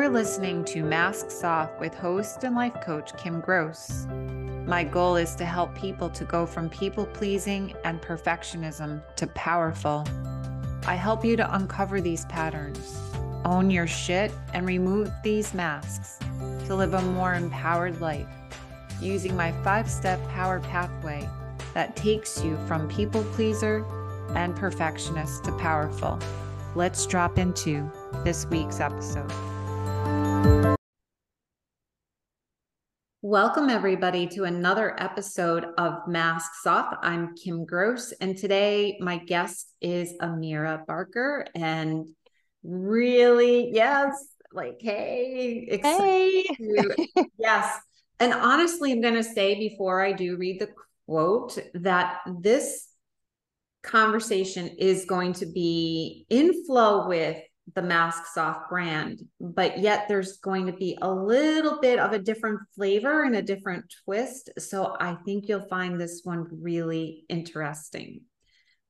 are listening to Masks Off with host and life coach Kim Gross. My goal is to help people to go from people pleasing and perfectionism to powerful. I help you to uncover these patterns, own your shit, and remove these masks to live a more empowered life using my five step power pathway that takes you from people pleaser and perfectionist to powerful. Let's drop into this week's episode. Welcome, everybody, to another episode of Masks Off. I'm Kim Gross, and today my guest is Amira Barker. And really, yes, like, hey, hey, to, yes. And honestly, I'm going to say before I do read the quote that this conversation is going to be in flow with the Masks Off brand, but yet there's going to be a little bit of a different flavor and a different twist. So I think you'll find this one really interesting.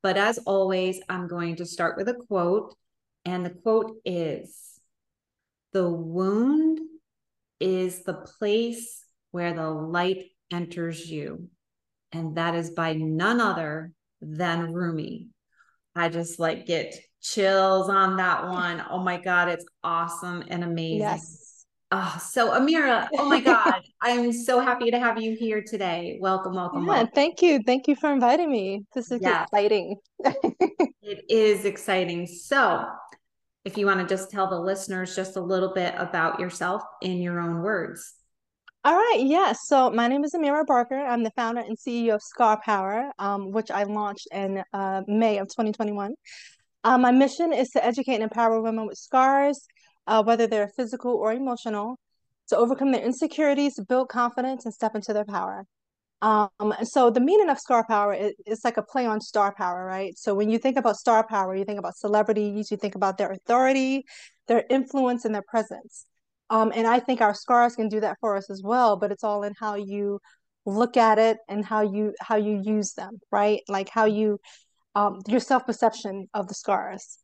But as always, I'm going to start with a quote, and the quote is The wound is the place where the light enters you. And that is by none other than Rumi. I just like get chills on that one. Oh my God, it's awesome and amazing. Yes. Oh, so Amira, oh my God, I'm so happy to have you here today. Welcome, welcome. Yeah, welcome. thank you. Thank you for inviting me. This is yeah. exciting. it is exciting. So, if you want to just tell the listeners just a little bit about yourself in your own words. All right, yes. Yeah. So my name is Amira Barker. I'm the founder and CEO of Scar Power, um, which I launched in uh, May of 2021. Uh, my mission is to educate and empower women with scars, uh, whether they're physical or emotional, to overcome their insecurities, build confidence, and step into their power. Um, so the meaning of scar power is, is like a play on star power, right? So when you think about star power, you think about celebrities, you think about their authority, their influence, and their presence. Um, and I think our scars can do that for us as well, but it's all in how you look at it and how you how you use them, right? Like how you um, your self perception of the scars.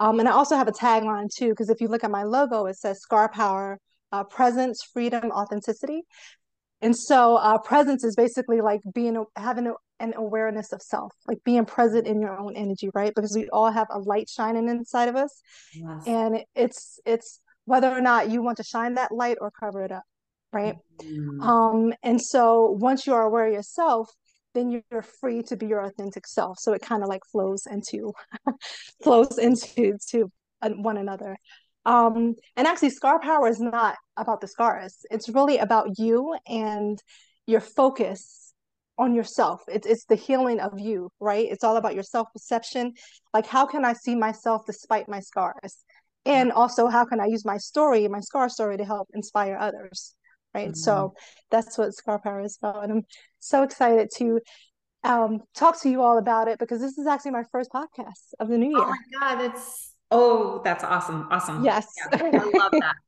Um, and I also have a tagline too, because if you look at my logo, it says Scar Power, uh, Presence, Freedom, Authenticity. And so uh, presence is basically like being having a, an awareness of self, like being present in your own energy, right? Because we all have a light shining inside of us, yes. and it's it's whether or not you want to shine that light or cover it up right mm-hmm. um and so once you are aware of yourself then you're free to be your authentic self. So it kind of like flows into flows into to one another. Um and actually scar power is not about the scars. It's really about you and your focus on yourself. It's it's the healing of you right? It's all about your self perception like how can i see myself despite my scars? And also how can i use my story my scar story to help inspire others right? Mm-hmm. so that's what scar power is about and i'm so excited to um, talk to you all about it because this is actually my first podcast of the new year. oh my god it's oh that's awesome awesome. Yes. Yeah, i love that.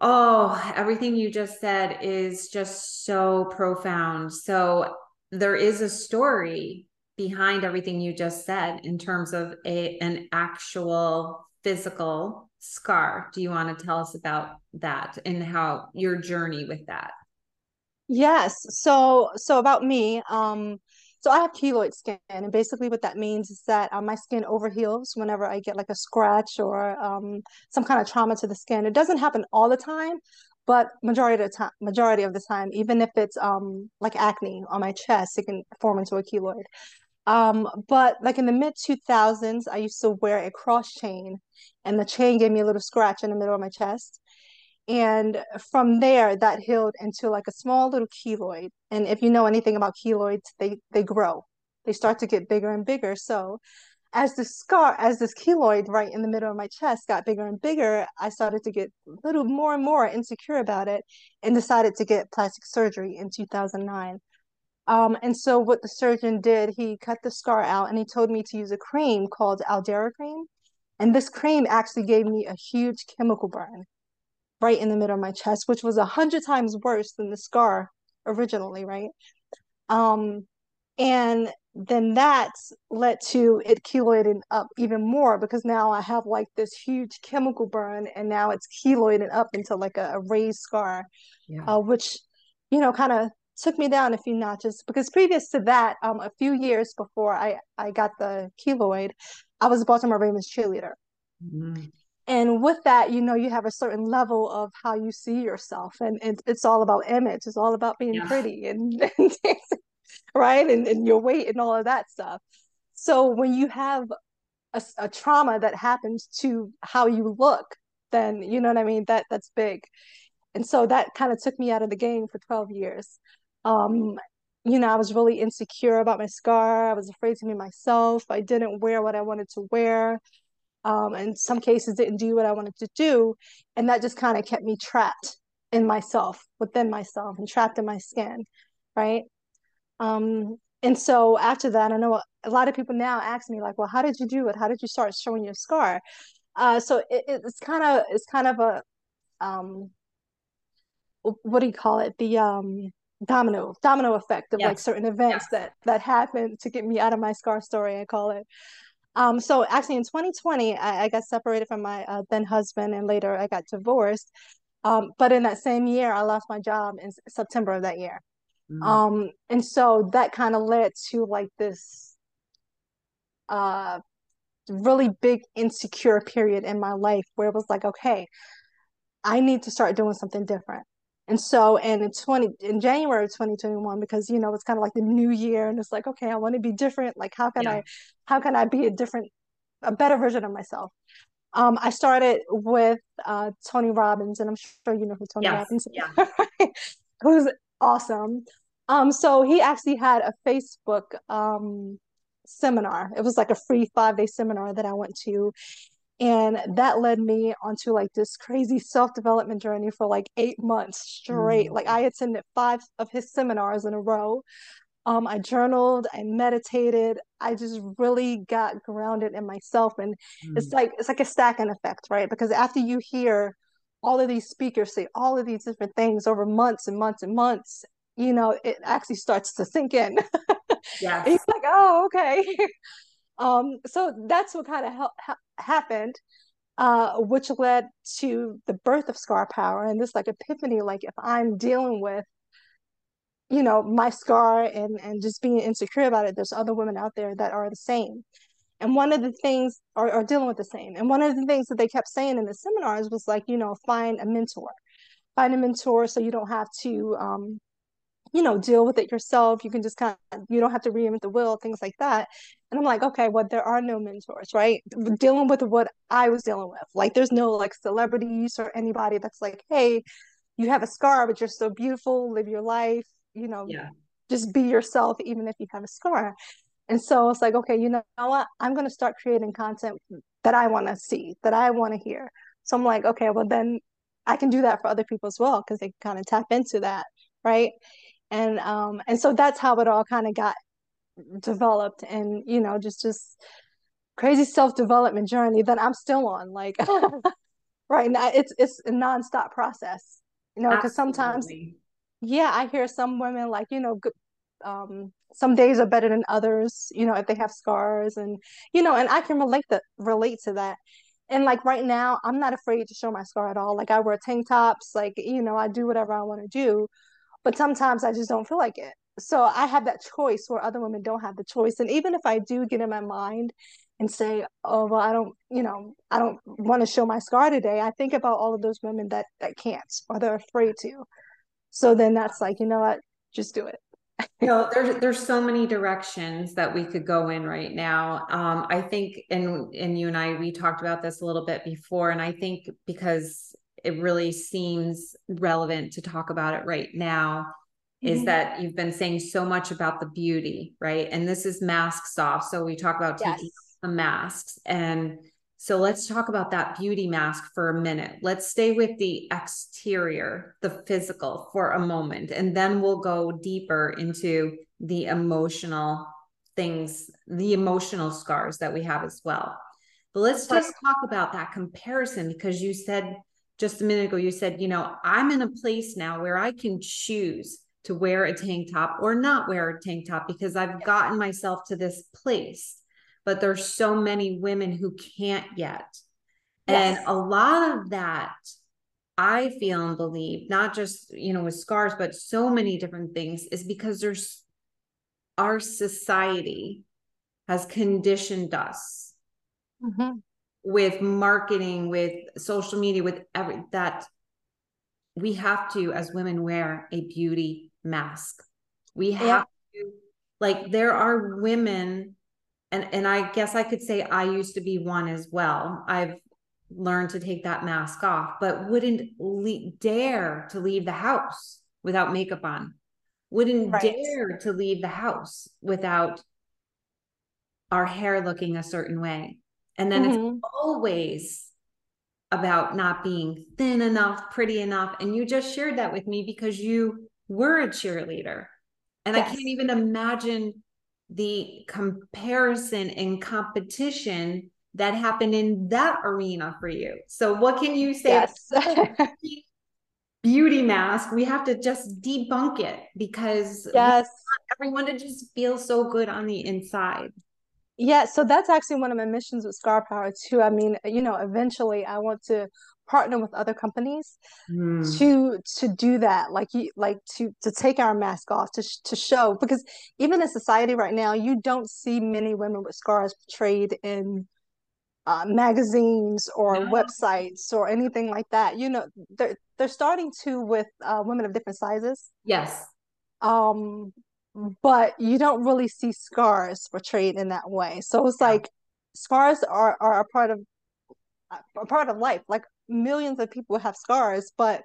Oh everything you just said is just so profound. So there is a story behind everything you just said in terms of a an actual physical scar. Do you want to tell us about that and how your journey with that? Yes. So so about me, um so I have keloid skin, and basically what that means is that uh, my skin overheals whenever I get like a scratch or um, some kind of trauma to the skin. It doesn't happen all the time, but majority of the time, majority of the time, even if it's um, like acne on my chest, it can form into a keloid. Um, but like in the mid 2000s, I used to wear a cross chain, and the chain gave me a little scratch in the middle of my chest. And from there, that healed into like a small little keloid. And if you know anything about keloids, they they grow. They start to get bigger and bigger. So as the scar, as this keloid right in the middle of my chest got bigger and bigger, I started to get a little more and more insecure about it and decided to get plastic surgery in 2009. Um, and so what the surgeon did, he cut the scar out and he told me to use a cream called Aldara cream. And this cream actually gave me a huge chemical burn right in the middle of my chest, which was a hundred times worse than the scar originally, right? Um, And then that led to it keloiding up even more because now I have like this huge chemical burn and now it's keloiding up into like a, a raised scar, yeah. uh, which, you know, kind of took me down a few notches because previous to that, um, a few years before I, I got the keloid, I was a Baltimore Ravens cheerleader. Mm-hmm. And with that, you know, you have a certain level of how you see yourself, and, and it's all about image. It's all about being yeah. pretty and, and right? And, and your weight and all of that stuff. So when you have a, a trauma that happens to how you look, then you know what I mean? That that's big. And so that kind of took me out of the game for 12 years. Um, you know, I was really insecure about my scar. I was afraid to be myself. I didn't wear what I wanted to wear. Um, in some cases, didn't do what I wanted to do. And that just kind of kept me trapped in myself, within myself, and trapped in my skin. Right. Um, and so after that, I know a lot of people now ask me like, well, how did you do it? How did you start showing your scar? Uh, so it, it's kind of it's kind of a um, what do you call it? The um, domino domino effect of yes. like certain events yes. that that happened to get me out of my scar story. I call it. Um, so actually, in 2020, I, I got separated from my uh, then husband, and later I got divorced. Um, but in that same year, I lost my job in September of that year. Mm-hmm. Um, and so that kind of led to like this uh really big insecure period in my life where it was like, okay, I need to start doing something different. And so, and in 20, in January of 2021, because, you know, it's kind of like the new year and it's like, okay, I want to be different. Like, how can yeah. I, how can I be a different, a better version of myself? Um, I started with uh, Tony Robbins, and I'm sure you know who Tony yes. Robbins is, yeah. who's awesome. Um, so he actually had a Facebook um, seminar. It was like a free five day seminar that I went to. And that led me onto like this crazy self development journey for like eight months straight. Mm. Like I attended five of his seminars in a row. Um, I journaled, I meditated, I just really got grounded in myself. And mm. it's like it's like a stacking effect, right? Because after you hear all of these speakers say all of these different things over months and months and months, you know, it actually starts to sink in. Yeah. He's like, oh, okay. um, so that's what kind of ha- happened, uh, which led to the birth of Scar Power and this like epiphany. Like, if I'm dealing with, you know, my scar and and just being insecure about it, there's other women out there that are the same. And one of the things are, are dealing with the same. And one of the things that they kept saying in the seminars was like, you know, find a mentor, find a mentor so you don't have to um, you know, deal with it yourself. You can just kind of, you don't have to reinvent the wheel, things like that. And I'm like, okay, well, there are no mentors, right? Dealing with what I was dealing with. Like, there's no like celebrities or anybody that's like, hey, you have a scar, but you're so beautiful, live your life, you know, yeah. just be yourself, even if you have a scar. And so it's like, okay, you know what? I'm going to start creating content that I want to see, that I want to hear. So I'm like, okay, well, then I can do that for other people as well because they can kind of tap into that, right? And um and so that's how it all kind of got developed and you know just just crazy self-development journey that i'm still on like right now it's it's a nonstop process you know because sometimes yeah i hear some women like you know um some days are better than others you know if they have scars and you know and i can relate that relate to that. And like right now i'm not afraid to show my scar at all. Like i wear tank tops like you know i do whatever i want to do but sometimes I just don't feel like it. So I have that choice where other women don't have the choice. And even if I do get in my mind and say, oh, well, I don't, you know, I don't want to show my scar today, I think about all of those women that, that can't or they're afraid to. So then that's like, you know what, just do it. you know, there's there's so many directions that we could go in right now. Um, I think, and and you and I we talked about this a little bit before, and I think because it really seems relevant to talk about it right now mm-hmm. is that you've been saying so much about the beauty, right? And this is masks off. So we talk about yes. taking the masks. And so let's talk about that beauty mask for a minute. Let's stay with the exterior, the physical for a moment, and then we'll go deeper into the emotional things, the emotional scars that we have as well. But let's just talk about that comparison because you said just a minute ago you said you know i'm in a place now where i can choose to wear a tank top or not wear a tank top because I've gotten myself to this place. But there's so many women who can't yet. Yes. And a lot of that I feel and believe, not just, you know, with scars, but so many different things, is because there's our society has conditioned us mm-hmm. With marketing, with social media, with every that we have to, as women, wear a beauty mask. We have yeah. to, like, there are women, and and I guess I could say I used to be one as well. I've learned to take that mask off, but wouldn't le- dare to leave the house without makeup on. Wouldn't right. dare to leave the house without our hair looking a certain way. And then mm-hmm. it's always about not being thin enough, pretty enough. And you just shared that with me because you were a cheerleader. And yes. I can't even imagine the comparison and competition that happened in that arena for you. So, what can you say? Yes. beauty mask, we have to just debunk it because yes, everyone to just feel so good on the inside. Yeah, so that's actually one of my missions with Scar Power too. I mean, you know, eventually I want to partner with other companies mm. to to do that like you like to to take our mask off to to show because even in society right now you don't see many women with scars portrayed in uh, magazines or no. websites or anything like that you know they're they're starting to with uh, women of different sizes yes um but you don't really see scars portrayed in that way. So it's yeah. like scars are are a part of a part of life. Like millions of people have scars, but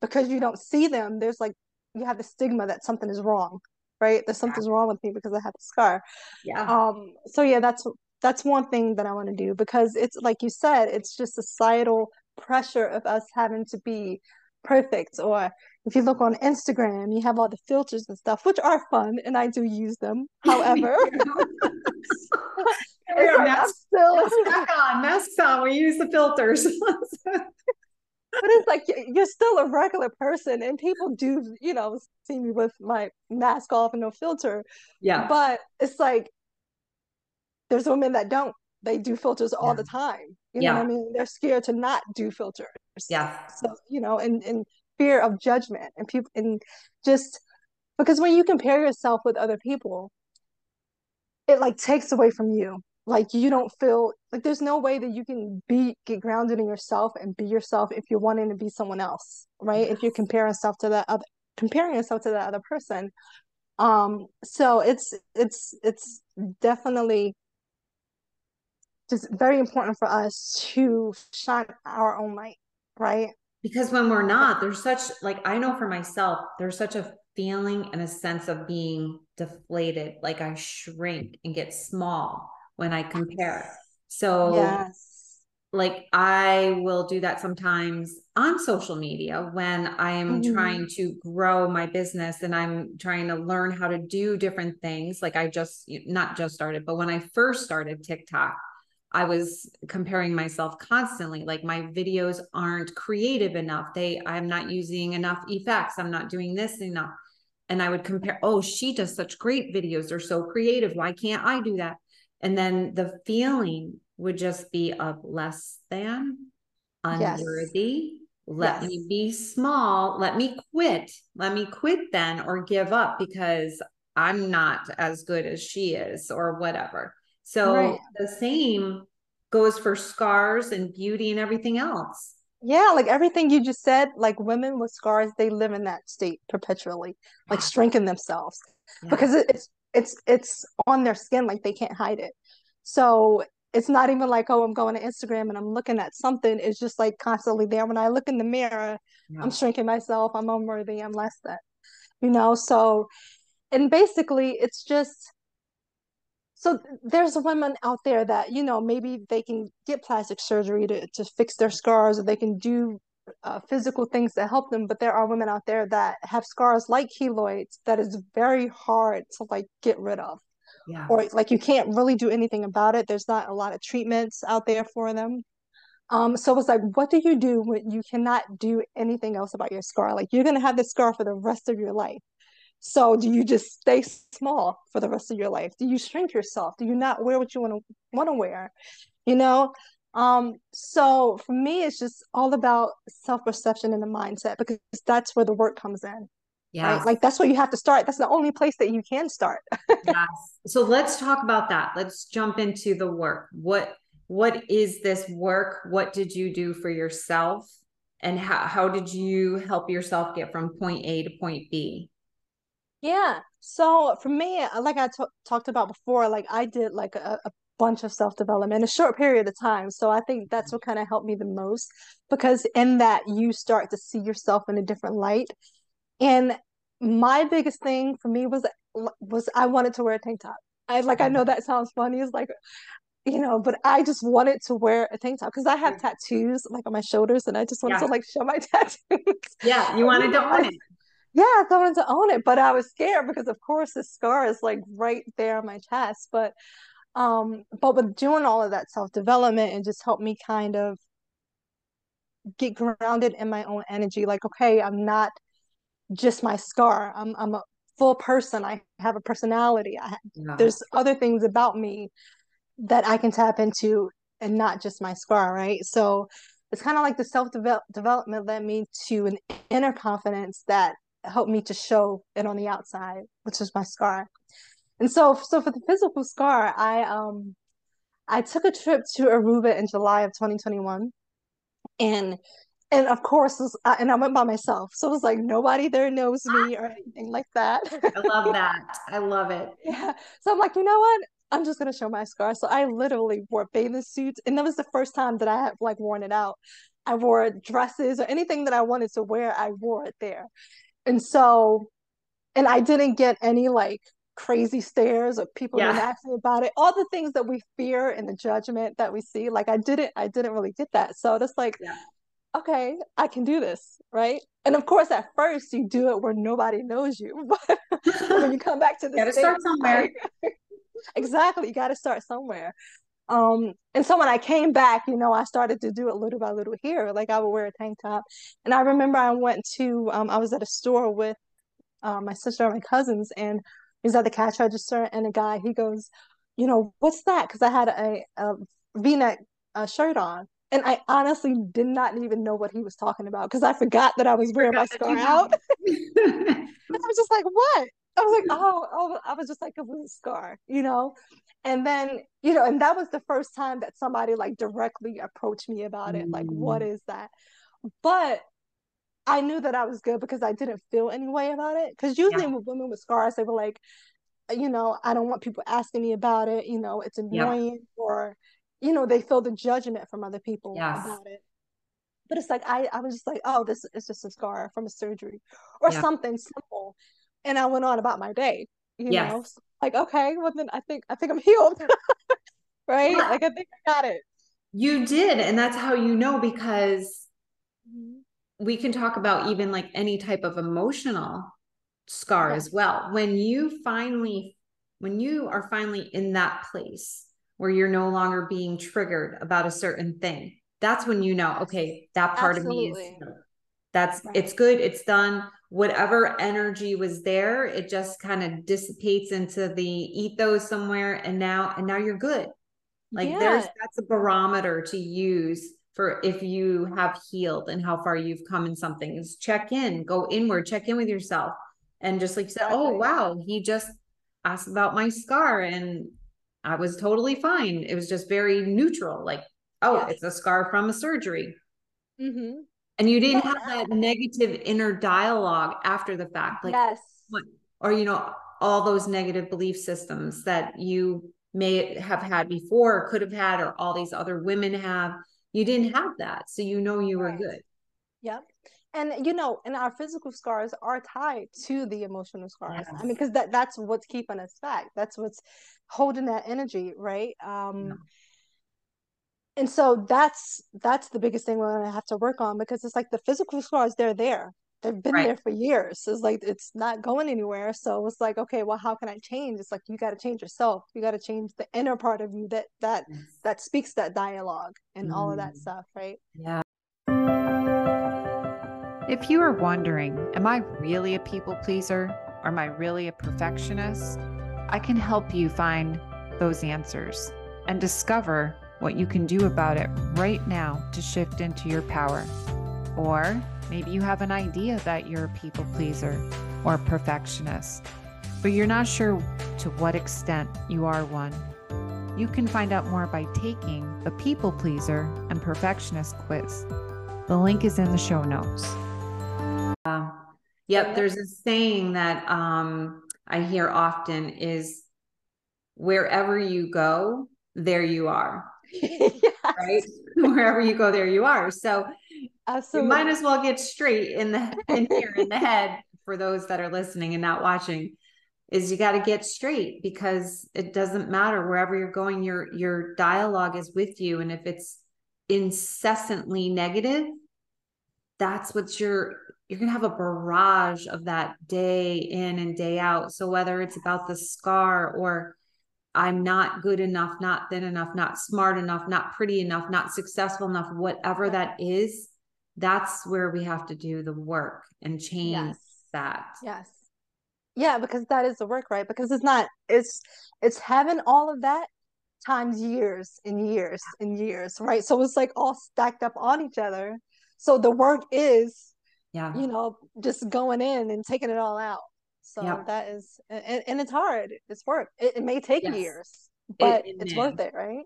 because you don't see them, there's like you have the stigma that something is wrong, right? There's something's yeah. wrong with me because I have a scar. Yeah. Um. So yeah, that's that's one thing that I want to do because it's like you said, it's just societal pressure of us having to be perfect or if you look on Instagram, you have all the filters and stuff, which are fun, and I do use them. However, masks, still masks on, masks on. We use the filters. but it's like you're still a regular person, and people do, you know, see me with my mask off and no filter. Yeah. But it's like there's women that don't. They do filters all yeah. the time. You yeah. know what I mean? They're scared to not do filters. Yeah. So you know, and and fear of judgment and people and just because when you compare yourself with other people it like takes away from you like you don't feel like there's no way that you can be get grounded in yourself and be yourself if you're wanting to be someone else right yes. if you're comparing yourself to that other comparing yourself to that other person um so it's it's it's definitely just very important for us to shine our own light right because when we're not there's such like i know for myself there's such a feeling and a sense of being deflated like i shrink and get small when i compare so yes. like i will do that sometimes on social media when i am mm-hmm. trying to grow my business and i'm trying to learn how to do different things like i just not just started but when i first started tiktok I was comparing myself constantly. Like my videos aren't creative enough. They, I'm not using enough effects. I'm not doing this enough. And I would compare, oh, she does such great videos. They're so creative. Why can't I do that? And then the feeling would just be of less than, unworthy. Yes. Let yes. me be small. Let me quit. Let me quit then or give up because I'm not as good as she is or whatever. So right. the same goes for scars and beauty and everything else. Yeah, like everything you just said, like women with scars, they live in that state perpetually, like strengthen themselves yeah. because it's it's it's on their skin, like they can't hide it. So it's not even like, oh, I'm going to Instagram and I'm looking at something. It's just like constantly there. When I look in the mirror, yeah. I'm shrinking myself, I'm unworthy, I'm less than, you know. So, and basically, it's just so there's women out there that you know maybe they can get plastic surgery to, to fix their scars or they can do uh, physical things to help them but there are women out there that have scars like keloids that is very hard to like get rid of. Yeah. or like you can't really do anything about it. There's not a lot of treatments out there for them. Um so it's like what do you do when you cannot do anything else about your scar? Like you're going to have this scar for the rest of your life So do you just stay small for the rest of your life? Do you shrink yourself? Do you not wear what you want to want to wear? You know? Um, so for me, it's just all about self-perception and the mindset because that's where the work comes in. Yeah. Right? Like that's where you have to start. That's the only place that you can start. yes. So let's talk about that. Let's jump into the work. What what is this work? What did you do for yourself? And how, how did you help yourself get from point A to point B? Yeah. So for me, uh, like I talked about before, like I did like a, a bunch of self development in a short period of time. So I think that's mm-hmm. what kind of helped me the most because in that you start to see yourself in a different light. And my biggest thing for me was was I wanted to wear a tank top. I like I know mm-hmm. that sounds funny. It's like you know, but I just wanted to wear a tank top because I have mm-hmm. tattoos like on my shoulders and I just wanted yeah. to like show my tattoos. Yeah, you wanted to own it. Yeah, I wanted to own it, but I was scared because of course the scar is like right there on my chest. But um, but with doing all of that self-development and just helped me kind of get grounded in my own energy. Like, okay, I'm not just my scar. I'm I'm a full person. I have a personality. I yeah. there's other things about me that I can tap into and not just my scar, right? So it's kind of like the self development led me to an inner confidence that helped me to show it on the outside, which is my scar. And so, so for the physical scar, I um, I took a trip to Aruba in July of 2021, and and of course, was, uh, and I went by myself, so it was like nobody there knows me or anything like that. I love that. I love it. Yeah. So I'm like, you know what? I'm just gonna show my scar. So I literally wore bathing suits, and that was the first time that I had like worn it out. I wore dresses or anything that I wanted to wear, I wore it there. And so, and I didn't get any like crazy stares or people yeah. didn't ask me about it. All the things that we fear and the judgment that we see, like I didn't, I didn't really get that. So it's like, yeah. okay, I can do this, right? And of course, at first you do it where nobody knows you, but when you come back to the, gotta start somewhere. Exactly. You got to start somewhere. Um, and so when I came back, you know, I started to do it little by little here. Like I would wear a tank top. And I remember I went to, um, I was at a store with uh, my sister and my cousins, and he was at the cash register, and a guy, he goes, you know, what's that? Because I had a, a V-neck uh, shirt on. And I honestly did not even know what he was talking about because I forgot that I was wearing my scar out. I was just like, what? I was like, oh, oh, I was just like, it was a scar, you know? And then, you know, and that was the first time that somebody like directly approached me about it. Like, what mm. that? But I knew that I was good because I didn't feel any way about it. Because usually yeah. with women with scars, they were like, you know, I don't want people asking me about it. You know, it's annoying, yeah. or you know, they feel the judgment from other people yes. about it. But it's like I, I was just like, oh, this is just a scar from a surgery or yeah. something simple and I went on about my day. You yes. know, so like okay, well then I think I think I'm healed, right? Yeah. Like I think I got it. You did, and that's how you know because mm-hmm. we can talk about even like any type of emotional scar as well. When you finally, when you are finally in that place where you're no longer being triggered about a certain thing, that's when you know, okay, that part Absolutely. of me is that's right. it's good, it's done whatever energy was there it just kind of dissipates into the ethos somewhere and now and now you're good. Like yeah. there's that's a barometer to use for if you have healed and how far you've come in something is check in go inward check in with yourself. And just like say oh wow he just asked about my scar and i was totally fine. It was just very neutral like oh yes. it's a scar from a surgery. Mm-hmm and you didn't have that negative inner dialogue after the fact like yes. what, or you know all those negative belief systems that you may have had before or could have had or all these other women have. You didn't have that so you know you were good. Yep. And you know and our physical scars are tied to the emotional scars. Yes. i mean because that that's what's keeping us back. That's what's holding that energy right? Um yeah and so that's that's the biggest thing we're gonna have to work on because it's like the physical scars they're there they've been right. there for years it's like it's not going anywhere so it's like okay well how can i change it's like you got to change yourself you got to change the inner part of you that that yes. that speaks that dialogue and mm. all of that mm. stuff right yeah if you are wondering am i really a people pleaser or am I really a perfectionist? I can help you find those answers and discover what you can do about it right now to shift into your power. Or maybe you have an idea that you're a people pleaser or perfectionist, but you're not sure to what extent you are one. You can find out more by taking the People Pleaser and Perfectionist quiz. The link is in the show notes. Uh, yep, there's a saying that um, I hear often is wherever you go, there you are. yes. Right? Wherever you go, there you are. So Absolutely. you might as well get straight in the in here in the head for those that are listening and not watching is you got to get straight because it doesn't matter wherever you're going your your dialogue is with you and if it's incessantly negative that's what you're you're going to have a barrage of that day in and day out so whether it's about the scar or i'm not good enough not thin enough not smart enough not pretty enough not successful enough whatever that is that's where we have to do the work and change yes. that. Yes. Yeah because that is the work right? Because it's not it's it's having all of that times years and years and years right? So it's like all stacked up on each other. So the work is yeah. you know just going in and taking it all out so that is and, and it's hard it's work it, it may take yes. years but it, it it's may. worth it right?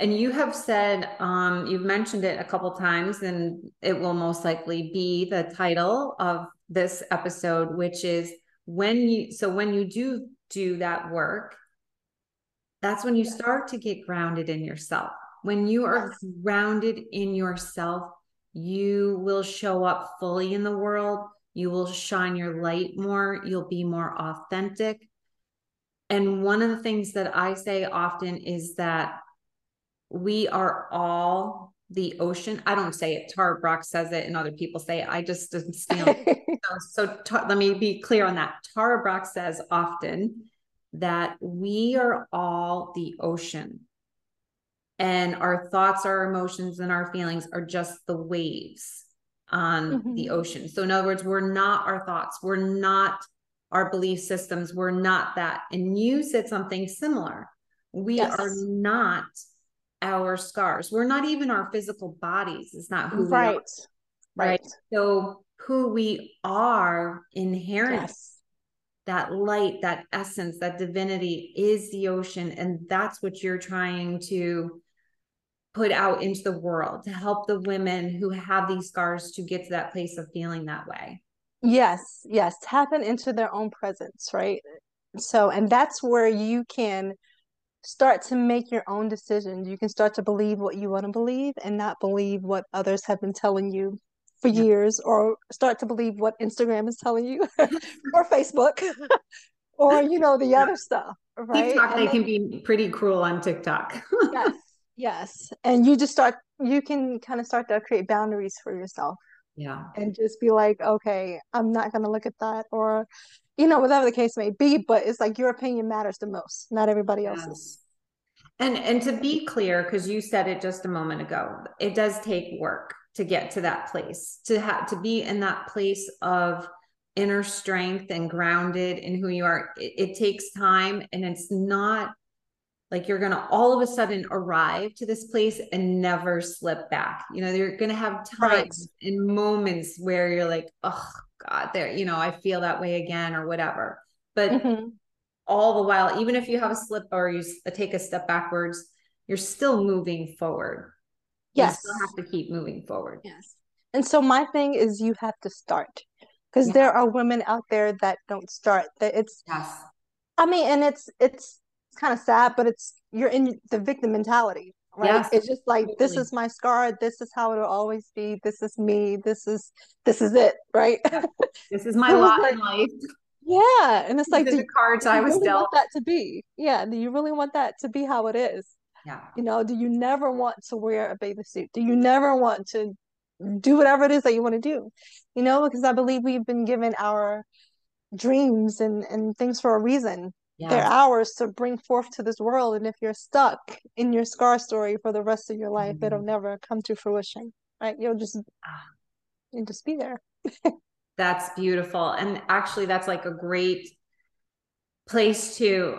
And you have said um, you've mentioned it a couple times and it will most likely be the title of this episode which is when you so when you do do that work that's when you start to get grounded in yourself. When you are grounded in yourself you will show up fully in the world you will shine your light more you'll be more authentic and one of the things that i say often is that we are all the ocean. I don't say it. Tara Brach says it, and other people say it. I just stand. so, so let me be clear on that. Tara Brach says often that we are all the ocean, and our thoughts, our emotions, and our feelings are just the waves on mm-hmm. the ocean. So, in other words, we're not our thoughts. We're not our belief systems. We're not that. And you said something similar. We yes. are not our scars. We're not even our physical bodies. It's not who right. we are. Right. right. So who we are inherent. Yes. That light, that essence, that divinity is the ocean. And that's what you're trying to put out into the world to help the women who have these scars to get to that place of feeling that way. Yes, yes. Tapping into their own presence, right? So, and that's where you can start to make your own decisions. You can start to believe what you want to believe and not believe what others have been telling you for years, or start to believe what Instagram is telling you or Facebook or, you know, the other stuff. Right. TikTok, they can be pretty cruel on TikTok. yes. Yes. And you just start, you can kind of start to create boundaries for yourself. Yeah. And just be like, okay, I'm not going to look at that. Or, you know, whatever the case may be, but it's like your opinion matters the most, not everybody yes. else's. And and to be clear, because you said it just a moment ago, it does take work to get to that place, to have to be in that place of inner strength and grounded in who you are. It, it takes time and it's not like you're going to all of a sudden arrive to this place and never slip back. You know, you're going to have times right. and moments where you're like, oh, God, there, you know, I feel that way again or whatever. But mm-hmm. all the while, even if you have a slip or you take a step backwards, you're still moving forward. Yes. You still have to keep moving forward. Yes. And so my thing is you have to start because yeah. there are women out there that don't start that it's yes. I mean, and it's it's it's kind of sad, but it's you're in the victim mentality right? Yes, it's just like totally. this is my scar this is how it'll always be this is me this is this is it right? This is my lot like, in life. Yeah and it's like the cards i was really dealt. that to be? Yeah do you really want that to be how it is? Yeah. You know do you never want to wear a bathing suit? Do you never want to do whatever it is that you want to do? You know because i believe we've been given our dreams and and things for a reason yes. they're ours to bring forth to this world and if you're stuck in your scar story for the rest of your life mm-hmm. it'll never come to fruition right you'll just ah. you'll just be there That's beautiful. And actually, that's like a great place to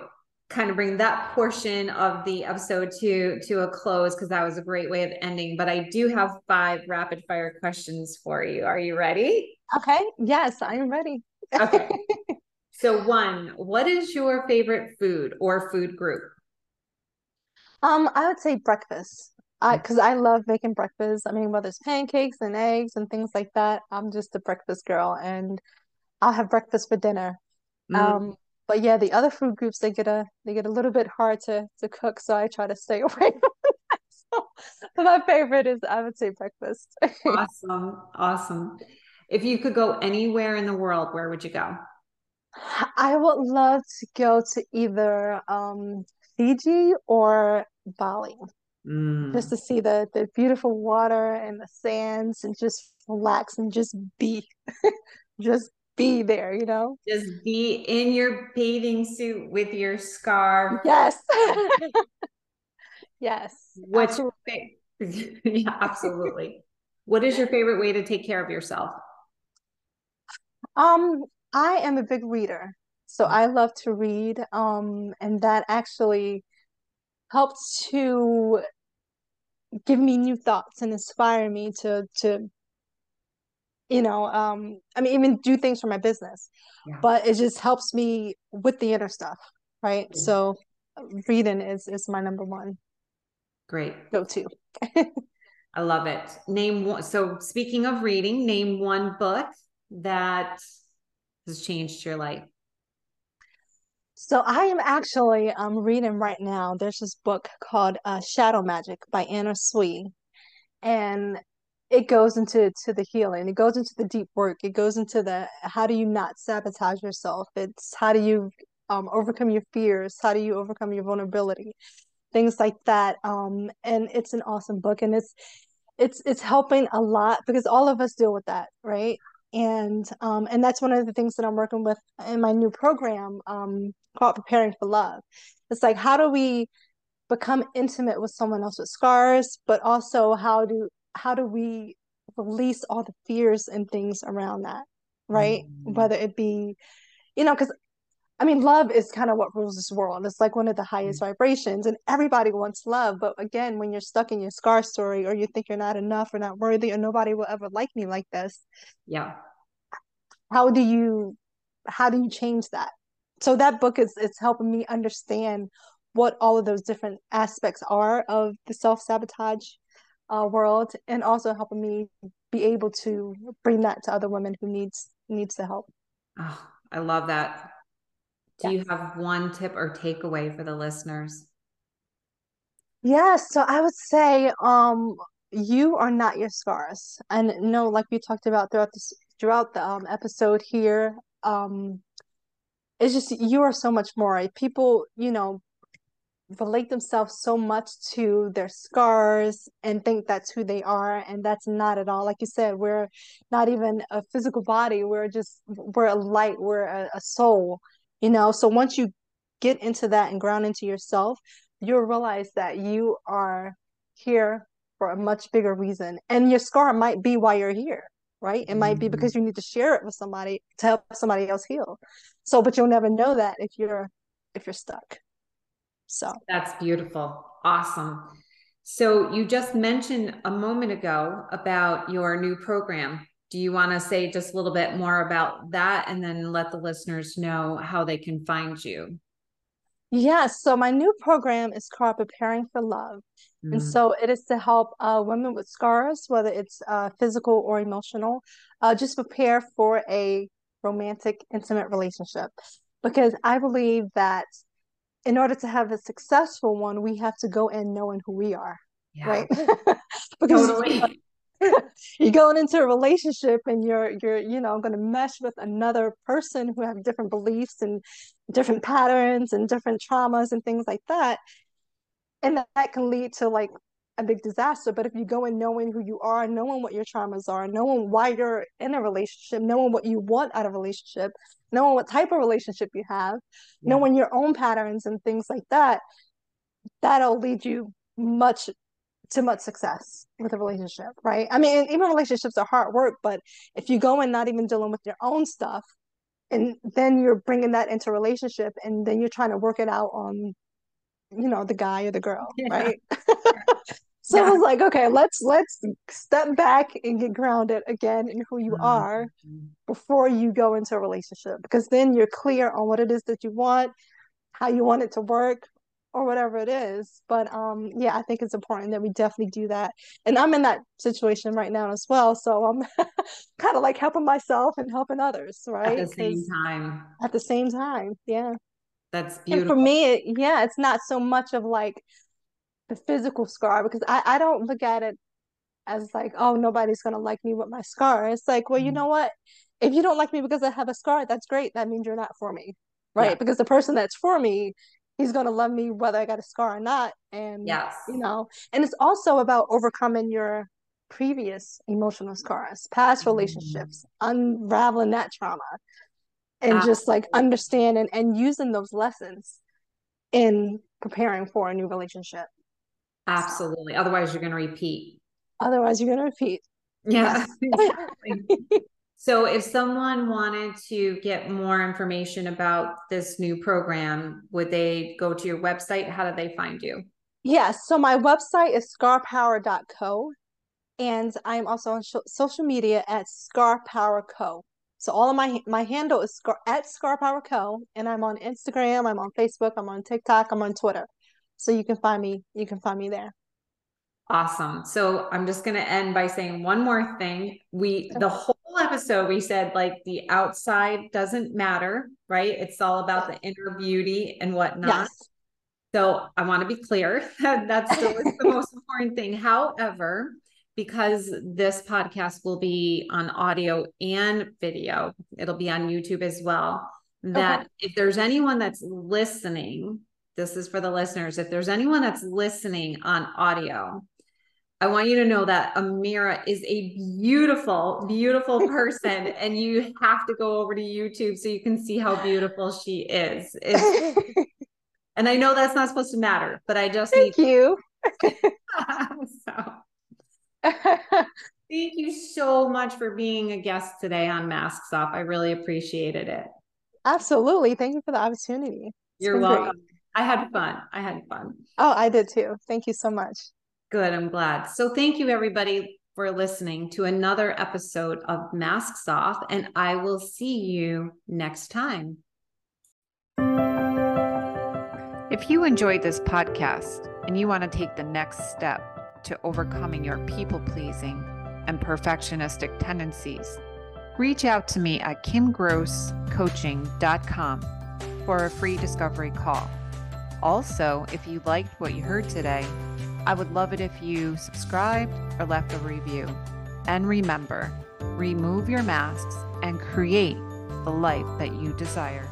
kind of bring that portion of the episode to to a close because that was a great way of ending but i do have five rapid fire questions for you are you ready okay yes i am ready okay so one what is your favorite food or food group um i would say breakfast I because I love making breakfast. I mean, whether it's pancakes and eggs and things like that, I'm just a breakfast girl, and I'll have breakfast for dinner. Mm. Um, but yeah, the other food groups they get a they get a little bit hard to to cook, so I try to stay away from that. So, my favorite is I would say breakfast. awesome, awesome. If you could go anywhere in the world, where would you go? I would love to go to either um, Fiji or Bali. Mm. Just to see the the beautiful water and the sands and just relax and just be just be there, you know? Just be in your bathing suit with your scarf. Yes. yes. What's absolutely. yeah, absolutely. what is your favorite way to take care of yourself? Um, I am a big reader. So I love to read. Um, and that actually helped to give me new thoughts and inspire me to to you know um i mean even do things for my business yeah. but it just helps me with the inner stuff right yeah. so reading is is my number one great go to i love it name one so speaking of reading name one book that has changed your life so I am actually um reading right now. There's this book called uh, Shadow Magic by Anna Sui, and it goes into to the healing. It goes into the deep work. It goes into the how do you not sabotage yourself. It's how do you um, overcome your fears. How do you overcome your vulnerability, things like that. Um, and it's an awesome book, and it's it's it's helping a lot because all of us deal with that, right? And um, and that's one of the things that I'm working with in my new program um, called Preparing for Love. It's like how do we become intimate with someone else with scars, but also how do how do we release all the fears and things around that, right? Mm-hmm. Whether it be, you know, because I mean, love is kind of what rules this world. It's like one of the highest mm-hmm. vibrations, and everybody wants love. But again, when you're stuck in your scar story, or you think you're not enough, or not worthy, or nobody will ever like me like this, yeah, how do you, how do you change that? So that book is it's helping me understand what all of those different aspects are of the self sabotage uh, world, and also helping me be able to bring that to other women who needs needs the help. Oh, I love that do you have one tip or takeaway for the listeners? Yes, so I would say um you are not your scars. And no, like we talked about throughout this throughout the um, episode here, um it's just you are so much more. People, you know, relate themselves so much to their scars and think that's who they are and that's not at all like you said we're not even a physical body we're just we're a light we're a, a soul you know so once you get into that and ground into yourself you'll realize that you are here for a much bigger reason. And your scar might be why you're here right? It might be mm-hmm. because you need to share it with somebody to help somebody else heal. So but you'll never know that if you're if you're stuck. So. That's beautiful. Awesome. So you just mentioned a moment ago about your new program do you want to say just a little bit more about that and then let the listeners know how they can find you? Yes. So my new program is called Preparing for Love. Mm. And so it is to help uh, women with scars, whether it's uh, physical or emotional, uh, just prepare for a romantic, intimate relationship. Because I believe that in order to have a successful one, we have to go in knowing who we are. Yeah. Right. because totally you're going into a relationship and you're you're you know going to mesh with another person who have different beliefs and different patterns and different traumas and things like that and that, that can lead to like a big disaster but if you go in knowing who you are knowing what your traumas are knowing why you're in a relationship knowing what you want out of a relationship knowing what type of relationship you have yeah. knowing your own patterns and things like that that'll lead you much to much success with a relationship, right? I mean, even relationships are hard work, but if you go and not even dealing with your own stuff, and then you're bringing that into relationship, and then you're trying to work it out on, you know, the guy or the girl, yeah. right? so yeah. I was like, okay, let's let's step back and get grounded again in who you mm-hmm. are before you go into a relationship, because then you're clear on what it is that you want, how you want it to work, or whatever it is. But um, yeah, I think it's important that we definitely do that. And I'm in that situation right now as well. So I'm kind of like helping myself and helping others, right? At the same time. At the same time. Yeah. That's beautiful. And for me, it, yeah, it's not so much of like the physical scar because I, I don't look at it as like, oh, nobody's gonna like me with my scar. It's like, well, mm-hmm. you know what? If you don't like me because I have a scar, that's great. That means you're not for me. Right. Yeah. Because the person that's for me he's going to love me whether I got a scar or not. And, yes. you know, and it's also about overcoming your previous emotional scars, past mm-hmm. relationships, mm. unraveling that trauma, and Absolutely. just like understanding and using those lessons in preparing for a new relationship. Absolutely. Otherwise, you're going to repeat. Otherwise, you're going to repeat. Yeah. So, if someone wanted to get more information about this new program, would they go to your website? How do they find you? Yes. So, my website is scarpower.co. And I'm also on sh- social media at scarpowerco. So, all of my my handle is scar- at scarpowerco. And I'm on Instagram, I'm on Facebook, I'm on TikTok, I'm on Twitter. So, you can find me. You can find me there. Awesome. So I'm just going to end by saying one more thing. We, the whole episode, we said like the outside doesn't matter, right? It's all about the inner beauty and whatnot. Yes. So I want to be clear that that's still the most important thing. However, because this podcast will be on audio and video, it'll be on YouTube as well. That okay. if there's anyone that's listening, this is for the listeners. If there's anyone that's listening on audio I want you to know that Amira is a beautiful, beautiful person, and you have to go over to YouTube so you can see how beautiful she is. and I know that's not supposed to matter, but I just thank need you. so, thank you so much for being a guest today on Masks Off. I really appreciated it. Absolutely. Thank you for the opportunity. It's You're welcome. Great. I had fun. I had fun. Oh, I did too. Thank you so much. Good. I'm glad. So thank you everybody for listening to another episode of Masks Off, and I will see you next time. If you enjoyed this podcast and you want to take the next step to overcoming your people pleasing and perfectionistic tendencies, reach out to me at kimgrosscoaching.com for a free discovery call. Also, if you liked what you heard today, I would love it if you subscribed or left a review. And remember, remove your masks and create the life that you desire.